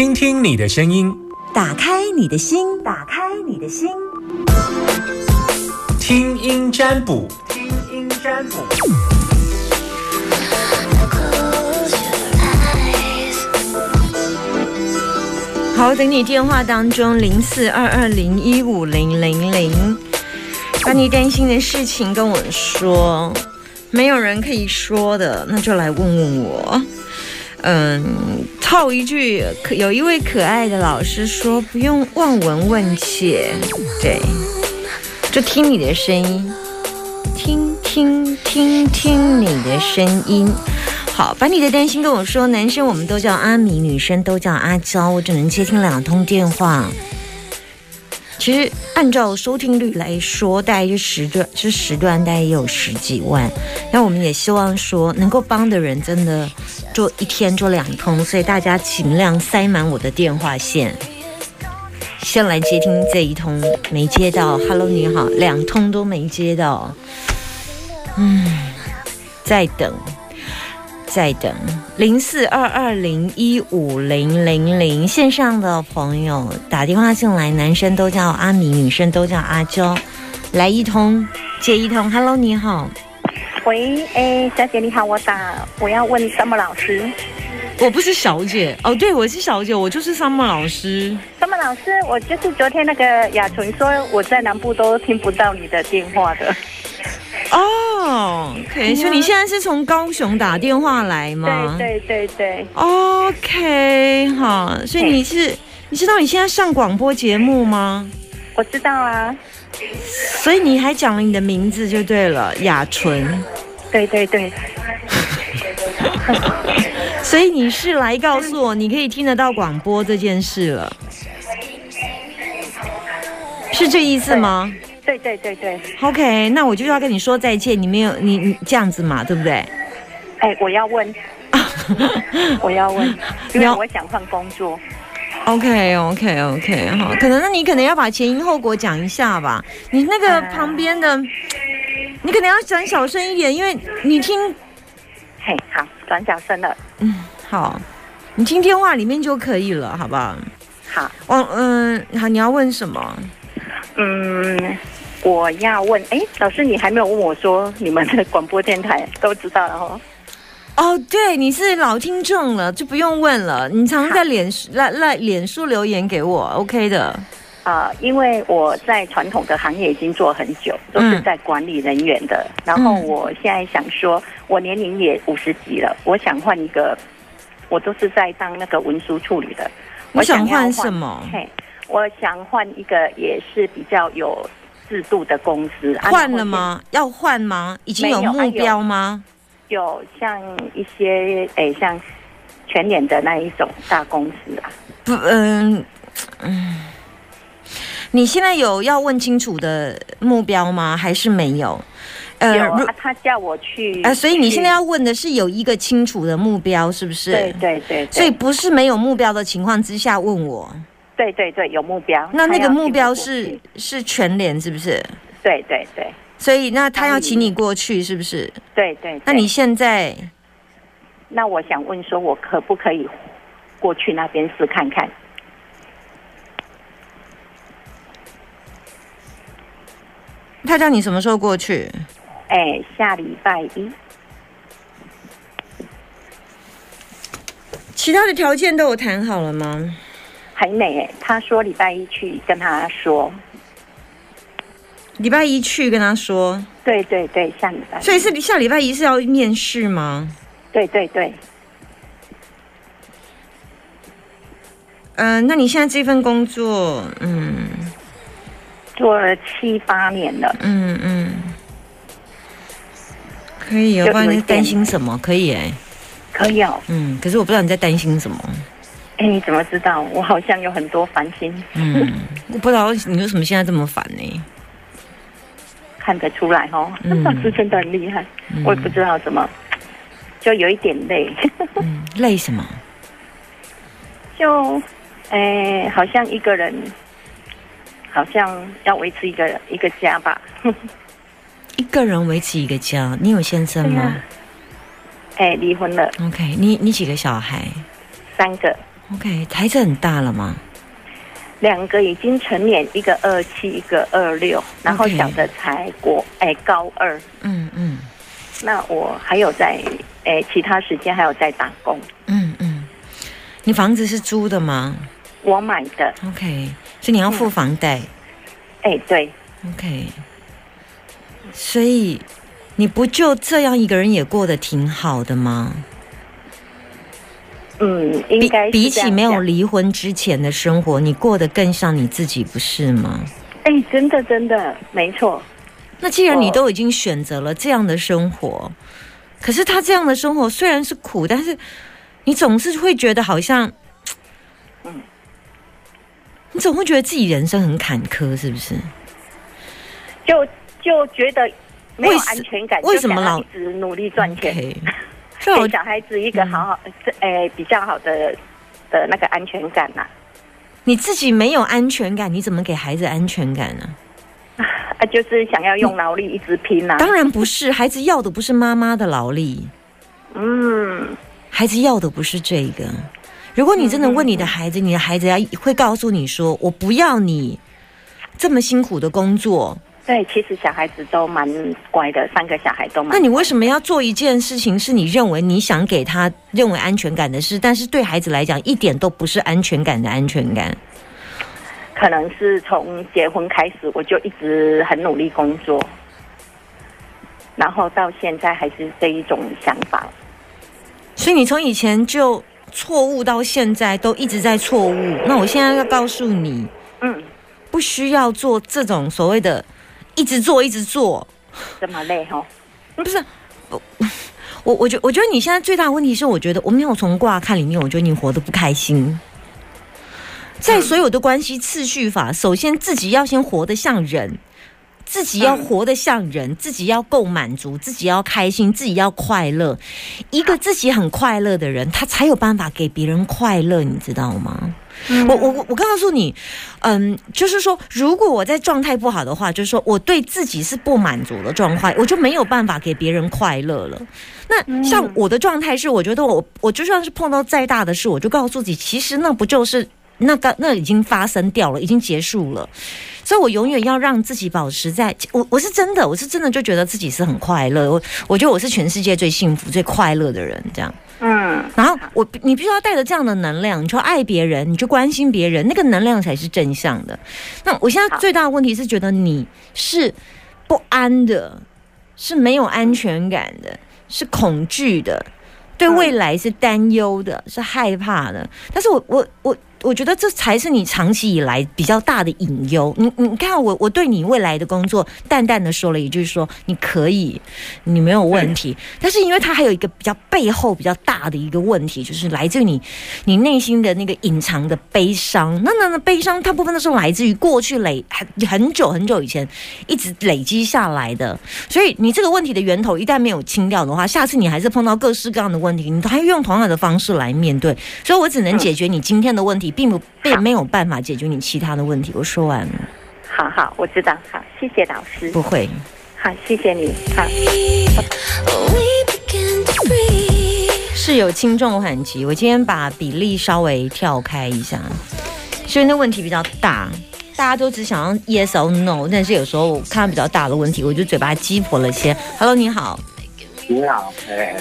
听听你的声音，打开你的心，打开你的心，听音占卜，听音占卜。好，等你电话当中零四二二零一五零零零，把你担心的事情跟我说，没有人可以说的，那就来问问我。嗯，套一句，可有一位可爱的老师说，不用望闻问切，对，就听你的声音，听听听听你的声音。好，把你的担心跟我说。男生我们都叫阿米，女生都叫阿娇，我只能接听两通电话。其实按照收听率来说，大概这时段这时段大概也有十几万。那我们也希望说，能够帮的人真的做一天做两通，所以大家尽量塞满我的电话线。先来接听这一通，没接到。Hello，你好，两通都没接到。嗯，在等。在等零四二二零一五零零零线上的朋友打电话进来，男生都叫阿米，女生都叫阿娇，来一通接一通，Hello，你好，喂，哎，小姐你好，我打我要问 Summer 老师，我不是小姐哦，对，我是小姐，我就是 Summer 老师，Summer 老师，我就是昨天那个雅纯说我在南部都听不到你的电话的。哦，OK，所以你现在是从高雄打电话来吗？对对对对。OK，好，所以你是你知道你现在上广播节目吗？我知道啊。所以你还讲了你的名字就对了，雅纯。对对对。所以你是来告诉我你可以听得到广播这件事了，是这意思吗？对对对对，OK，那我就要跟你说再见。你没有你你这样子嘛，对不对？哎，我要问，我要问，因为我想换工作。OK OK OK，好，可能那你可能要把前因后果讲一下吧。你那个旁边的，你可能要讲小声一点，因为你听。嘿，好，转小声了。嗯，好，你听电话里面就可以了，好不好？好。哦，嗯，好，你要问什么？嗯。我要问，哎，老师，你还没有问我说你们的广播电台都知道了哈？哦，对，你是老听众了，就不用问了。你常在脸书、来来脸书留言给我，OK 的。啊，因为我在传统的行业已经做很久，都是在管理人员的。然后我现在想说，我年龄也五十几了，我想换一个，我都是在当那个文书处理的。我想换什么？嘿，我想换一个也是比较有。制度的公司换了吗？要换吗？已经有目标吗？有像一些诶，像全年的那一种大公司啊。不，嗯嗯，你现在有要问清楚的目标吗？还是没有？呃，他叫我去啊，所以你现在要问的是有一个清楚的目标，是不是？对对对。所以不是没有目标的情况之下问我。对对对，有目标。那那个目标是是全联，是不是？对对对。所以那他要请你过去，是不是？对对。那你现在？那我想问，说我可不可以过去那边试看看？他叫你什么时候过去？哎，下礼拜一。其他的条件都有谈好了吗？还没，他说礼拜一去跟他说，礼拜一去跟他说，对对对，下礼拜，所以是下礼拜一是要面试吗？对对对。嗯，那你现在这份工作，嗯，做了七八年了，嗯嗯，可以，我不知道你在担心什么，可以哎，可以哦，嗯，可是我不知道你在担心什么。哎，你怎么知道？我好像有很多烦心。嗯，我不知道你为什么现在这么烦呢？看得出来哦，老师真的很厉害。我也不知道怎么，就有一点累。嗯，累什么？就，哎，好像一个人，好像要维持一个一个家吧。一个人维持一个家，你有先生吗？哎，离婚了。OK，你你几个小孩？三个，OK，孩子很大了吗？两个已经成年，一个二七，一个二六，然后小的才国哎高二。嗯嗯那我还有在哎其他时间还有在打工，嗯嗯。你房子是租的吗我买的。？OK，所以你要付房贷。哎，对，OK，所以你不就这样一个人也过得挺好的吗？嗯，应比该是比起没有离婚之前的生活，你过得更像你自己，不是吗？哎，真的真的没错。那既然你都已经选择了这样的生活，可是他这样的生活虽然是苦，但是你总是会觉得好像，嗯你总会觉得自己人生很坎坷，是不是？就就觉得没有安全感，为什么老一直努力赚钱给小孩子一个好好，这诶、比较好的的那个安全感呐、你自己没有安全感，你怎么给孩子安全感呢、啊，就是想要用劳力一直拼呐、当然不是，孩子要的不是妈妈的劳力，嗯，孩子要的不是这个。如果你真的问你的孩子，你的孩子要会告诉你说：“我不要你这么辛苦的工作。对，其实小孩子都蛮乖的，三个小孩都”蛮。那你为什么要做一件事情是你认为你想给他认为安全感的事，但是对孩子来讲一点都不是安全感的安全感？可能是从结婚开始，我就一直很努力工作，然后到现在还是这一种想法。所以你从以前就错误到现在都一直在错误。那我现在要告诉你，嗯，不需要做这种所谓的一直做一直做。这么累哈？不是，我我我觉我觉得你现在最大的问题是，我觉得我没有从卦看里面，我觉得你活得不开心。在所有的关系次序法，首先自己要先活得像人，自己要活得像人，自己要够满足，自己要开心，自己要快乐。一个自己很快乐的人，他才有办法给别人快乐，你知道吗？我我我我告诉你，嗯，就是说，如果我在状态不好的话，就是说我对自己是不满足的状态，我就没有办法给别人快乐了。那像我的状态是，我觉得我我就算是碰到再大的事，我就告诉自己，其实那不就是那个那已经发生掉了，已经结束了。所以我永远要让自己保持在，我我是真的，我是真的就觉得自己是很快乐，我我觉得我是全世界最幸福、最快乐的人，这样。嗯，然后我你必须要带着这样的能量，你就爱别人，你就关心别人，那个能量才是正向的。那我现在最大的问题是觉得你是不安的，是没有安全感的，是恐惧的，对未来是担忧的，是害怕的。但是我我我。我觉得这才是你长期以来比较大的隐忧。你你看我，我对你未来的工作淡淡的说了一句说你可以，你没有问题。但是因为它还有一个比较背后比较大的一个问题，就是来自于你你内心的那个隐藏的悲伤。那那那悲伤，大部分都是来自于过去累很很久很久以前一直累积下来的。所以你这个问题的源头一旦没有清掉的话，下次你还是碰到各式各样的问题，你还会用同样的方式来面对。所以我只能解决你今天的问题。并不并没有办法解决你其他的问题。我说完了。好好，我知道。好，谢谢老师。不会。好，谢谢你。好。是有轻重缓急。我今天把比例稍微跳开一下，所以那问题比较大。大家都只想要 yes or no，但是有时候我看到比较大的问题，我就嘴巴鸡婆了些。Hello，你好。你好，哎，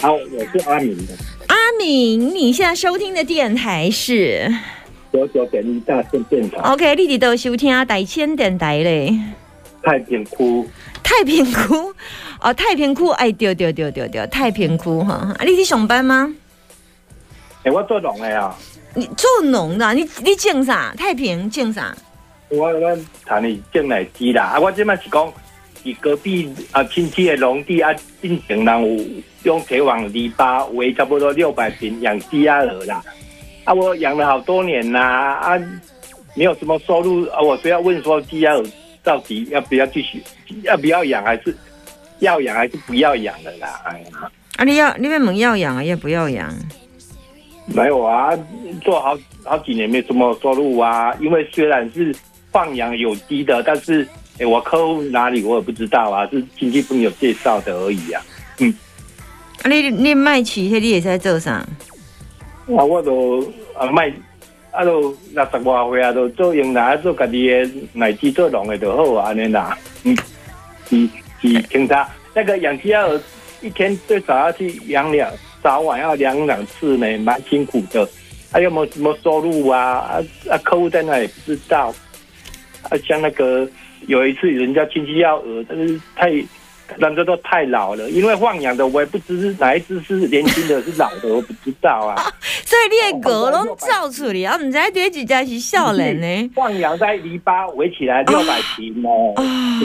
好，我是阿明的。阿明，你现在收听的电台是九九点一大线电台。OK，你哋都收听啊，大千电台嘞。太平窟。太平窟哦，太平窟，哎，对对对对对，太平窟哈。啊，你去上班吗？哎，我做农的啊。你做农的，你你种啥？太平种啥？我我谈你种奶鸡啦，啊，我即摆是讲，伫隔壁啊亲戚的农地啊，进前人有用铁网篱笆围差不多六百平养鸡鸭鹅啦，啊，我养了好多年啦，啊，没有什么收入啊，我所以要问说鸡鸭鹅到底要不要继续，要不要养，还是要养还是不要养的啦？哎呀，啊，你要你们问要养啊，要不要养？没有啊，做好好几年没什么收入啊，因为虽然是放养有机的，但是。哎，我客户哪里我也不知道啊，是亲戚朋友介绍的而已啊。嗯，啊，你你卖旗，迄你也在做啥？我，我都啊啊卖，啊都六十外岁啊，都做用来做家己的奶鸡做农的就好啊，安尼啦。嗯，是是听他那个养鸡要一天最少要去养两，早晚要养两次呢，蛮辛苦的。还有没有什么收入啊？啊啊，客户在那里不知道。啊，像那个有一次人家亲戚要鹅，但是太。人家都太老了，因为放养的我也不知是哪一只是年轻的，是老的，我不知道啊。所以你的鹅拢照出来，啊，唔知第几只是少年呢？放养在篱笆围起来六百平哦，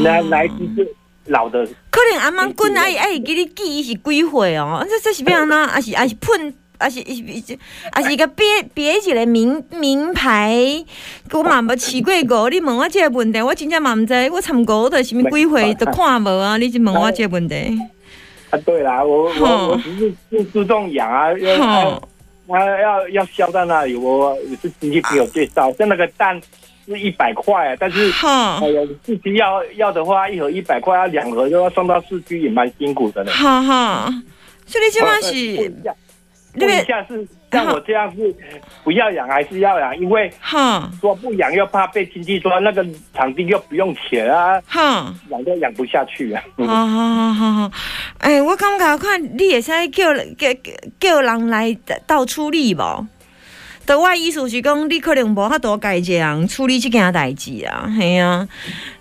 哪哪一只是老的？可能阿妈滚阿姨阿姨给你记伊是几岁哦？这这是变哪？还是还是喷？而是一是啊是一个别别一个名名牌，我嘛无试过过。你问我这个问题，我真正嘛唔知。我参过的是咪几回都看无啊？你就问我这个问题。啊，对啦，我我我只是注注重养啊，要要要要销到那里。我也是亲戚朋友介绍，像那个蛋是一百块，但是哎呀，市区要要的话，一盒一百块，要两盒就要送到市区，也蛮辛苦的呢。哈哈，所以你起码是。问一下是像我这样是不要养还是要养？因为哈说不养又怕被亲戚说那个场地又不用钱啊，哈养都养不下去啊。好好好好，哎，我感觉看你也是叫叫叫人来到处理不？的我意思是讲，你可能无法多介一个人处理这件代志啊，系啊。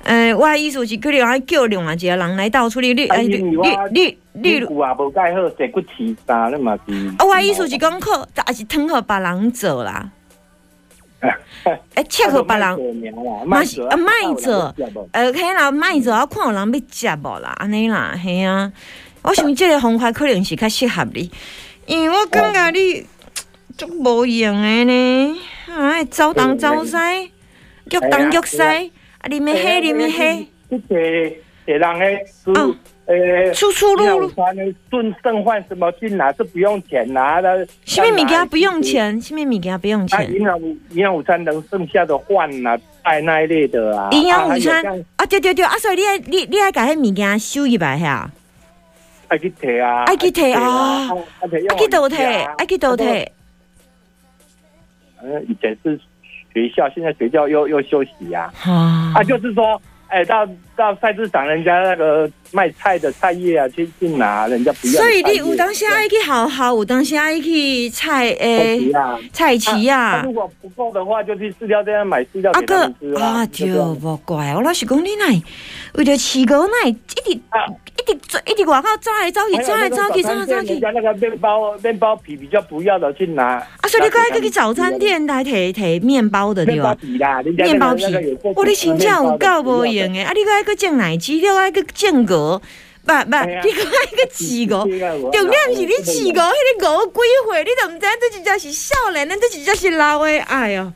呃，我意思是可能爱叫另外一个人来到处理。你哎，你你你你啊，无介好，坐骨气沙了嘛是。啊，我意思是讲，可还是通和别人做啦。哎，切和别人，卖是啊，卖做，呃，可啦，卖做啊看有人要接无啦，安尼啦，系啊。我想这个方法可能是较适合你，因为我感觉你。足无用的呢，哎，走东走西，喐东喐西，啊，你咪黑，你咪黑。这些别人诶，是呃，出出入入，顿剩饭什么进来是不用钱拿的。什么物件不用钱？什么物件不用钱？营养营养午餐能剩下的饭啊，菜那一类的啊。营养午餐啊，对对对，啊，所以你爱你你爱把迄物件收一百下。爱去提啊，爱去提啊，爱去倒提，爱去倒提。嗯，以前是学校，现在学校又又休息呀。啊，就是说，哎，到到菜市场，人家那个卖菜的菜叶啊，去去拿，人家不要。所以你有当时爱去好好，有当时爱去菜诶菜市啊。如果不够的话，就去饲料店买饲料给他们吃啊。就无怪我老是讲你奶，为了饲狗奶，一直。一直走，一直外口走来走去，走来走去，走来走去。人家那个面包，面包皮比较不要的去拿。啊，所以你过来去早餐店来提提面包的对吧？面包皮。我的真正有够无用的，啊！你过来去种奶鸡，你过来去种鹅，不不，你过来去饲鹅。重点是你饲鹅，迄个鹅几岁，你都唔知，这真正是少年，这真正是老的。哎呦，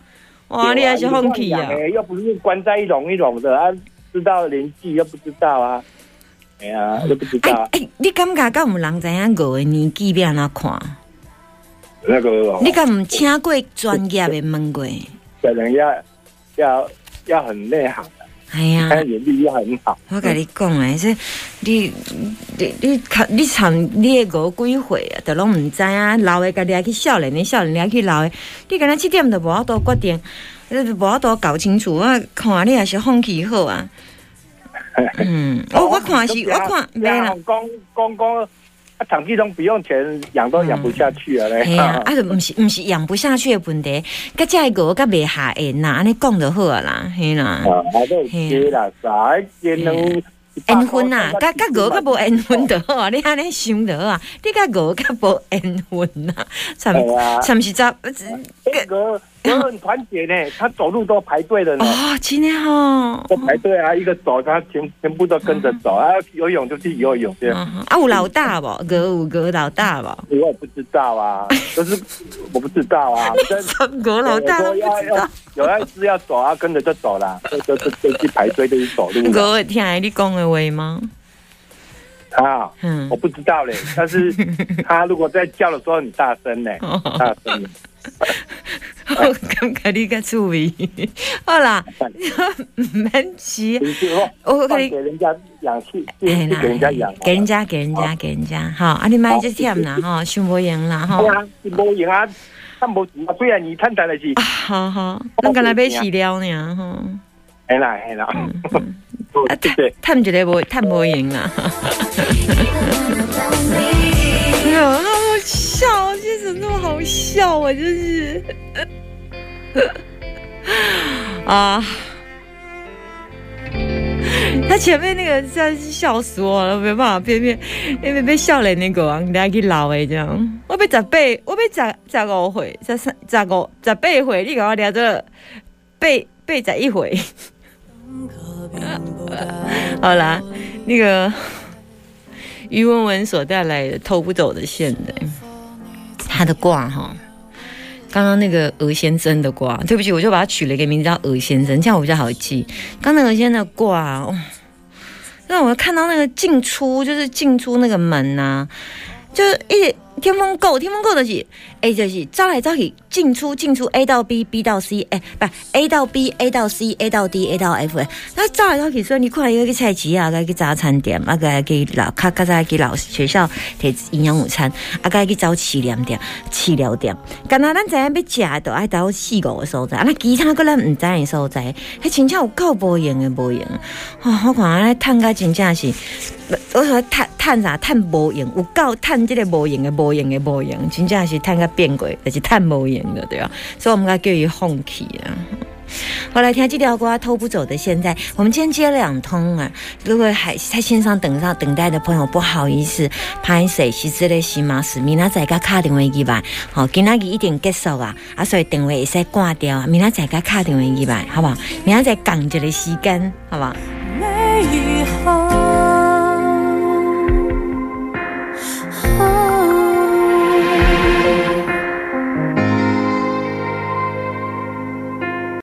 哇，你还是放弃啊？又不是关在一笼一笼的啊，知道年纪又不知道啊。哎呀，都不知道。哎，你感觉敢有人知影五的年纪要安怎看？那个，你敢唔请过专业的问过？可能要要要很内行的。哎呀，眼力要很好。我跟你讲诶，说你你你看，你参你的五几岁啊？都拢唔知啊。老的家己去少年的，少年的去老的。你敢若七点都无法度决定，无法度搞清楚啊？看你也是放弃好啊。嗯，我我看是，我看没啦。公公公，啊，场地中不用钱养都养不下去啊嘞。系 啊，啊，唔是唔是养不下去的问题，个这个个未下咽呐，安尼讲就好啦，系啦。啊，系啦，在也能。缘分呐，甲甲鹅甲无缘分的好，你安尼想的啊？你甲鹅甲无缘分呐？什什么是咋？鹅鹅很团结呢，他走路都排队的呢。哦，今天哈，都排队啊，一个走，他全全部都跟着走啊。游泳就去游泳去。啊，有老大不？哥有哥老大不？我也不知道啊，就是我不知道啊。鹅老大不知道。有一只要走啊，跟着就走了，就就就去排队，就去走路。鹅听你讲的。话吗？啊，嗯，我不知道嘞。但是他如果在叫的时候很大声呢，大声。我 感觉你较趣味，好啦，唔免急。我给人家氧气，给人家养，给人家，给人家，给人家。好，啊，你买这忝啦，哈，想无用啦，哈。无用啊。趁无钱啊，虽然你趁但是，啊，好好，咱刚才被洗了呢，哈。系啦系啦，啊，对对，探一个无探无赢啊！好笑啊？真是 啊！他前面那个真是笑死我了，没办法，偏偏偏偏被笑脸那个，你还去老诶这样。我被十八，我被十十五岁，十三十五十八岁，你给我聊这八八十一回。好啦，那个于文文所带来的偷不走的线的，他的卦哈，刚刚那个鹅先生的卦，对不起，我就把它取了一个名字叫鹅先生，这样我比较好记。刚那鹅先生的卦，哦，让我看到那个进出，就是进出那个门呐、就是一天风够，天风够的是 A 就是招来招去，进出进出 A 到 B，B 到 C，哎、不 A 到 B，A 到 C，A 到 D，A 到 F，那招来招去，所以你看一个菜市啊，个去早餐店，啊个去老较较早去老学校摕营养午餐，啊个去找饲料店，饲料店，敢若咱知影要食，都爱到四五个所在，啊那其他个咱毋知的所在，迄真正有够无用的无用，哦，我看安尼趁甲真正是。我说趁趁啥趁无用，有够趁即个无用的无用的无用，真正是趁甲变过，就是趁无用的对啊？所以我们该叫伊放弃啊。后来听这条歌偷不走的，现在我们今天接两通啊。如果还在线上等上等待的朋友，不好意思，拍谁是这个是吗？是明仔载甲敲电话去吧。好，今仔日一定结束啊，啊，所以电话会使挂掉啊。明仔载甲敲电话去吧，好不好？明仔载讲一个时间，好不好？